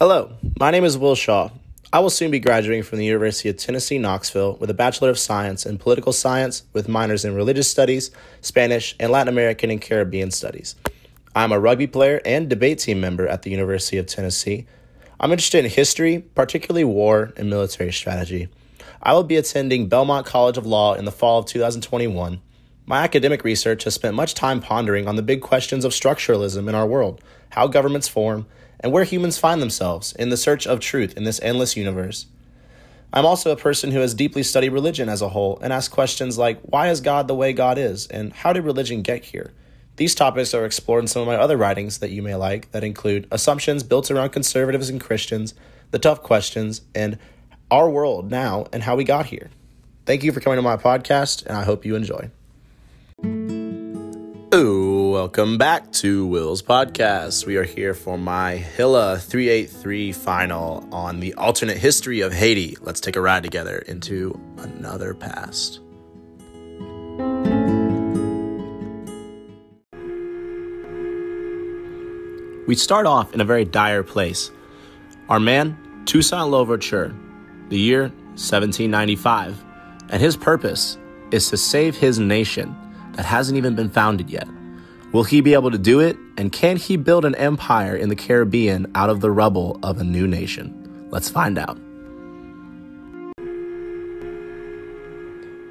Hello, my name is Will Shaw. I will soon be graduating from the University of Tennessee, Knoxville with a Bachelor of Science in Political Science with minors in Religious Studies, Spanish, and Latin American and Caribbean Studies. I'm a rugby player and debate team member at the University of Tennessee. I'm interested in history, particularly war and military strategy. I will be attending Belmont College of Law in the fall of 2021. My academic research has spent much time pondering on the big questions of structuralism in our world, how governments form, and where humans find themselves in the search of truth in this endless universe. I'm also a person who has deeply studied religion as a whole and asked questions like why is God the way God is and how did religion get here? These topics are explored in some of my other writings that you may like that include assumptions built around conservatives and Christians, the tough questions, and our world now and how we got here. Thank you for coming to my podcast, and I hope you enjoy. Ooh, welcome back to Will's podcast. We are here for my Hilla 383 final on the alternate history of Haiti. Let's take a ride together into another past. We start off in a very dire place. Our man, Toussaint Louverture, the year 1795, and his purpose is to save his nation that hasn't even been founded yet. Will he be able to do it? And can he build an empire in the Caribbean out of the rubble of a new nation? Let's find out.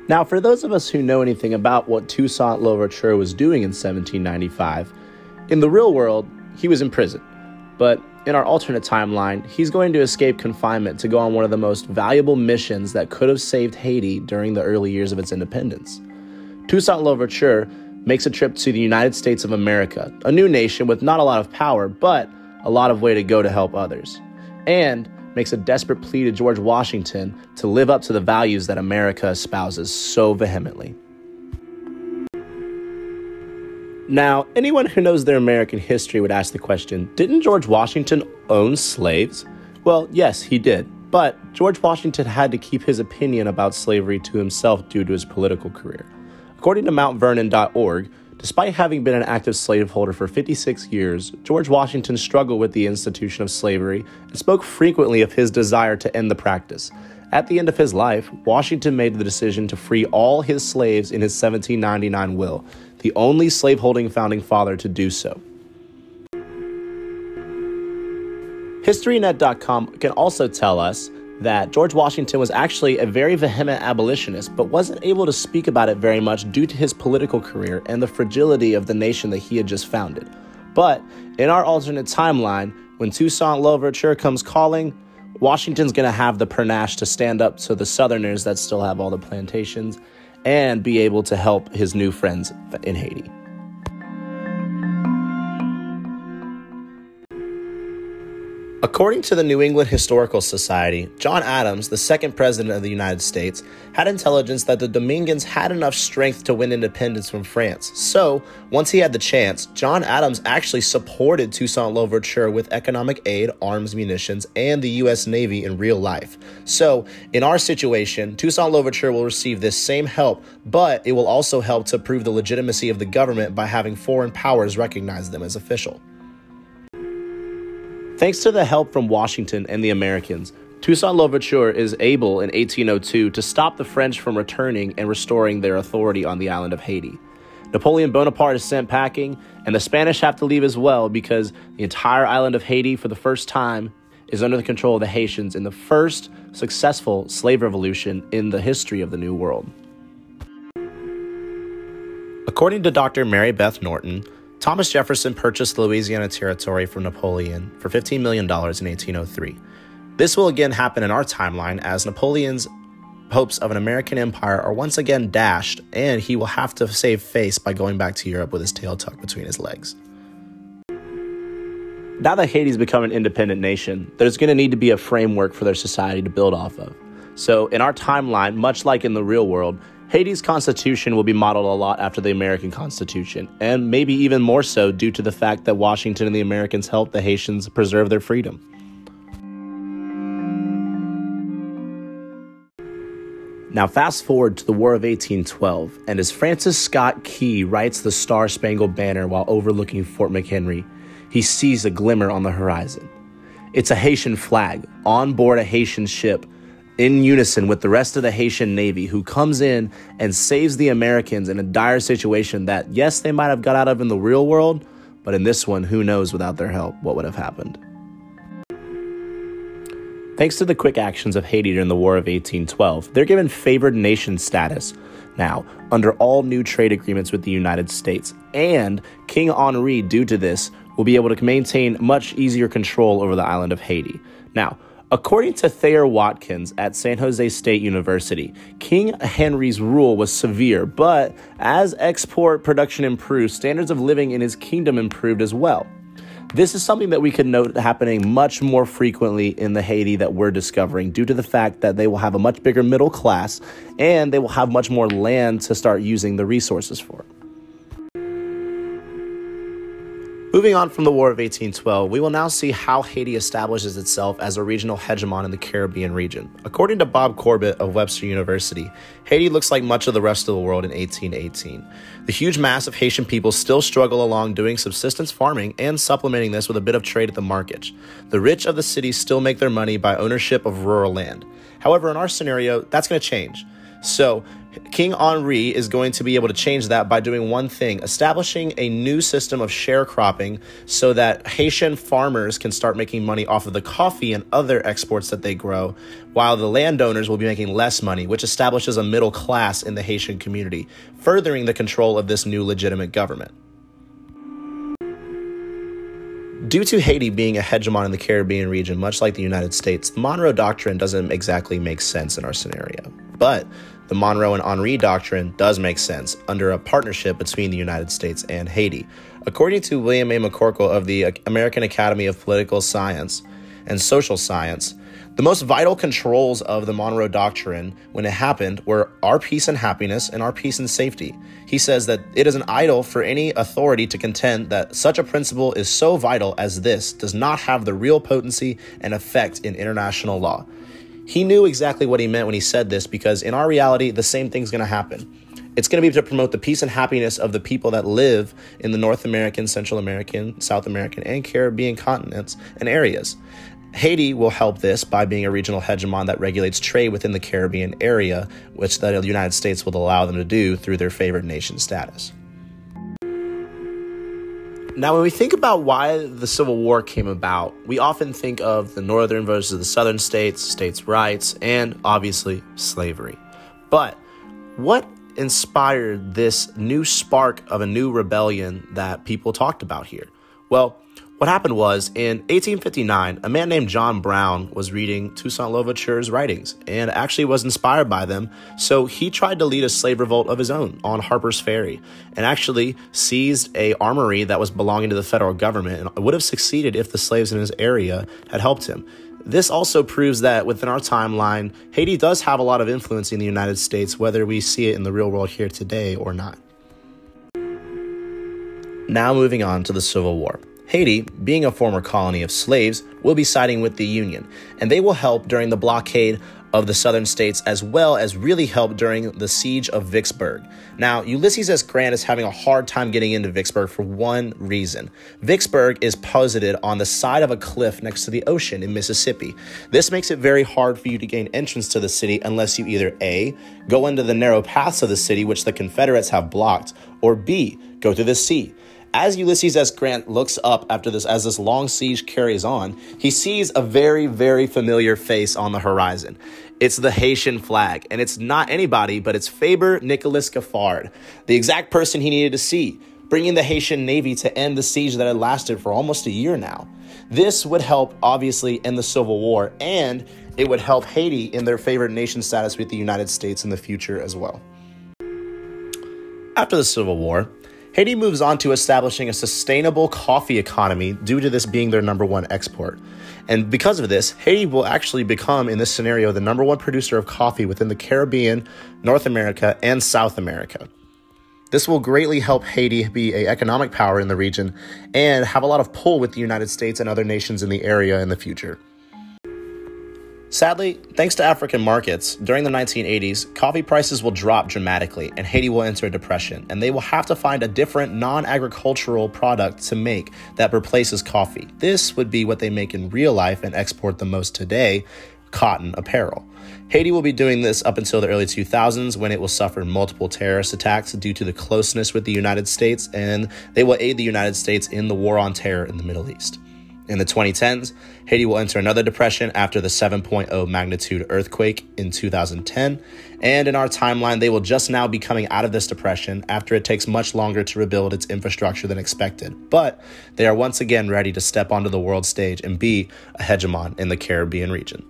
Now, for those of us who know anything about what Toussaint Louverture was doing in 1795, in the real world, he was in prison. But in our alternate timeline, he's going to escape confinement to go on one of the most valuable missions that could have saved Haiti during the early years of its independence. Toussaint Louverture makes a trip to the United States of America, a new nation with not a lot of power, but a lot of way to go to help others, and makes a desperate plea to George Washington to live up to the values that America espouses so vehemently. Now, anyone who knows their American history would ask the question didn't George Washington own slaves? Well, yes, he did. But George Washington had to keep his opinion about slavery to himself due to his political career. According to MountVernon.org, despite having been an active slaveholder for 56 years, George Washington struggled with the institution of slavery and spoke frequently of his desire to end the practice. At the end of his life, Washington made the decision to free all his slaves in his 1799 will, the only slaveholding founding father to do so. HistoryNet.com can also tell us that George Washington was actually a very vehement abolitionist, but wasn't able to speak about it very much due to his political career and the fragility of the nation that he had just founded. But in our alternate timeline, when Toussaint Louverture comes calling, Washington's going to have the panache to stand up to the Southerners that still have all the plantations and be able to help his new friends in Haiti. According to the New England Historical Society, John Adams, the second president of the United States, had intelligence that the Dominicans had enough strength to win independence from France. So, once he had the chance, John Adams actually supported Toussaint Louverture with economic aid, arms, munitions, and the U.S. Navy in real life. So, in our situation, Toussaint Louverture will receive this same help, but it will also help to prove the legitimacy of the government by having foreign powers recognize them as official. Thanks to the help from Washington and the Americans, Toussaint Louverture is able in 1802 to stop the French from returning and restoring their authority on the island of Haiti. Napoleon Bonaparte is sent packing, and the Spanish have to leave as well because the entire island of Haiti, for the first time, is under the control of the Haitians in the first successful slave revolution in the history of the New World. According to Dr. Mary Beth Norton, Thomas Jefferson purchased Louisiana Territory from Napoleon for $15 million in 1803. This will again happen in our timeline as Napoleon's hopes of an American empire are once again dashed, and he will have to save face by going back to Europe with his tail tucked between his legs. Now that Haiti's become an independent nation, there's going to need to be a framework for their society to build off of. So, in our timeline, much like in the real world, Haiti's constitution will be modeled a lot after the American Constitution, and maybe even more so due to the fact that Washington and the Americans helped the Haitians preserve their freedom. Now, fast forward to the War of 1812, and as Francis Scott Key writes the Star Spangled Banner while overlooking Fort McHenry, he sees a glimmer on the horizon. It's a Haitian flag on board a Haitian ship in unison with the rest of the Haitian Navy who comes in and saves the Americans in a dire situation that, yes, they might have got out of in the real world, but in this one, who knows without their help what would have happened. Thanks to the quick actions of Haiti during the War of 1812, they're given favored nation status now under all new trade agreements with the United States. And King Henri, due to this, will be able to maintain much easier control over the island of Haiti. Now, According to Thayer Watkins at San Jose State University, King Henry's rule was severe, but as export production improved, standards of living in his kingdom improved as well. This is something that we could note happening much more frequently in the Haiti that we're discovering due to the fact that they will have a much bigger middle class and they will have much more land to start using the resources for. Moving on from the War of 1812, we will now see how Haiti establishes itself as a regional hegemon in the Caribbean region. According to Bob Corbett of Webster University, Haiti looks like much of the rest of the world in 1818. The huge mass of Haitian people still struggle along doing subsistence farming and supplementing this with a bit of trade at the market. The rich of the city still make their money by ownership of rural land. However, in our scenario, that's going to change. So, King Henri is going to be able to change that by doing one thing establishing a new system of sharecropping so that Haitian farmers can start making money off of the coffee and other exports that they grow, while the landowners will be making less money, which establishes a middle class in the Haitian community, furthering the control of this new legitimate government. Due to Haiti being a hegemon in the Caribbean region, much like the United States, the Monroe Doctrine doesn't exactly make sense in our scenario. But the Monroe and Henri Doctrine does make sense under a partnership between the United States and Haiti. According to William A. MacCorkle of the American Academy of Political Science and Social Science, the most vital controls of the Monroe Doctrine when it happened were our peace and happiness and our peace and safety. He says that it is an idol for any authority to contend that such a principle is so vital as this does not have the real potency and effect in international law. He knew exactly what he meant when he said this because in our reality, the same thing's going to happen. It's going to be to promote the peace and happiness of the people that live in the North American, Central American, South American, and Caribbean continents and areas. Haiti will help this by being a regional hegemon that regulates trade within the Caribbean area, which the United States will allow them to do through their favored nation status. Now, when we think about why the Civil War came about, we often think of the northern versus the southern states, states' rights, and obviously slavery. But what inspired this new spark of a new rebellion that people talked about here? Well, what happened was in 1859, a man named John Brown was reading Toussaint Louverture's writings and actually was inspired by them. So he tried to lead a slave revolt of his own on Harper's Ferry and actually seized a armory that was belonging to the federal government and would have succeeded if the slaves in his area had helped him. This also proves that within our timeline, Haiti does have a lot of influence in the United States, whether we see it in the real world here today or not. Now, moving on to the Civil War. Haiti, being a former colony of slaves, will be siding with the Union, and they will help during the blockade of the southern states as well as really help during the siege of Vicksburg. Now, Ulysses S. Grant is having a hard time getting into Vicksburg for one reason. Vicksburg is posited on the side of a cliff next to the ocean in Mississippi. This makes it very hard for you to gain entrance to the city unless you either A, go into the narrow paths of the city which the Confederates have blocked, or B, go through the sea. As Ulysses S. Grant looks up after this, as this long siege carries on, he sees a very, very familiar face on the horizon. It's the Haitian flag, and it's not anybody, but it's Fabre Nicolas Geffrard, the exact person he needed to see, bringing the Haitian Navy to end the siege that had lasted for almost a year now. This would help, obviously, end the Civil War, and it would help Haiti in their favored nation status with the United States in the future as well. After the Civil War, Haiti moves on to establishing a sustainable coffee economy due to this being their number one export. And because of this, Haiti will actually become, in this scenario, the number one producer of coffee within the Caribbean, North America, and South America. This will greatly help Haiti be an economic power in the region and have a lot of pull with the United States and other nations in the area in the future. Sadly, thanks to African markets, during the 1980s, coffee prices will drop dramatically and Haiti will enter a depression, and they will have to find a different non agricultural product to make that replaces coffee. This would be what they make in real life and export the most today cotton apparel. Haiti will be doing this up until the early 2000s when it will suffer multiple terrorist attacks due to the closeness with the United States, and they will aid the United States in the war on terror in the Middle East. In the 2010s, Haiti will enter another depression after the 7.0 magnitude earthquake in 2010. And in our timeline, they will just now be coming out of this depression after it takes much longer to rebuild its infrastructure than expected. But they are once again ready to step onto the world stage and be a hegemon in the Caribbean region.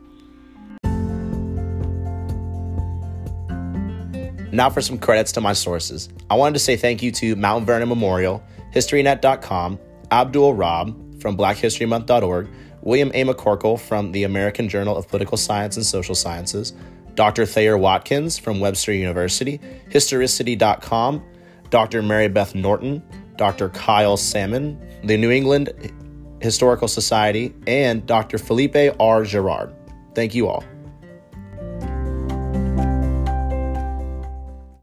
Now for some credits to my sources. I wanted to say thank you to Mount Vernon Memorial, HistoryNet.com, Abdul Rob, from blackhistorymonth.org, William A. MacCorkle from the American Journal of Political Science and Social Sciences, Dr. Thayer Watkins from Webster University, Historicity.com, Dr. Mary Beth Norton, Dr. Kyle Salmon, the New England Historical Society, and Dr. Felipe R. Girard. Thank you all.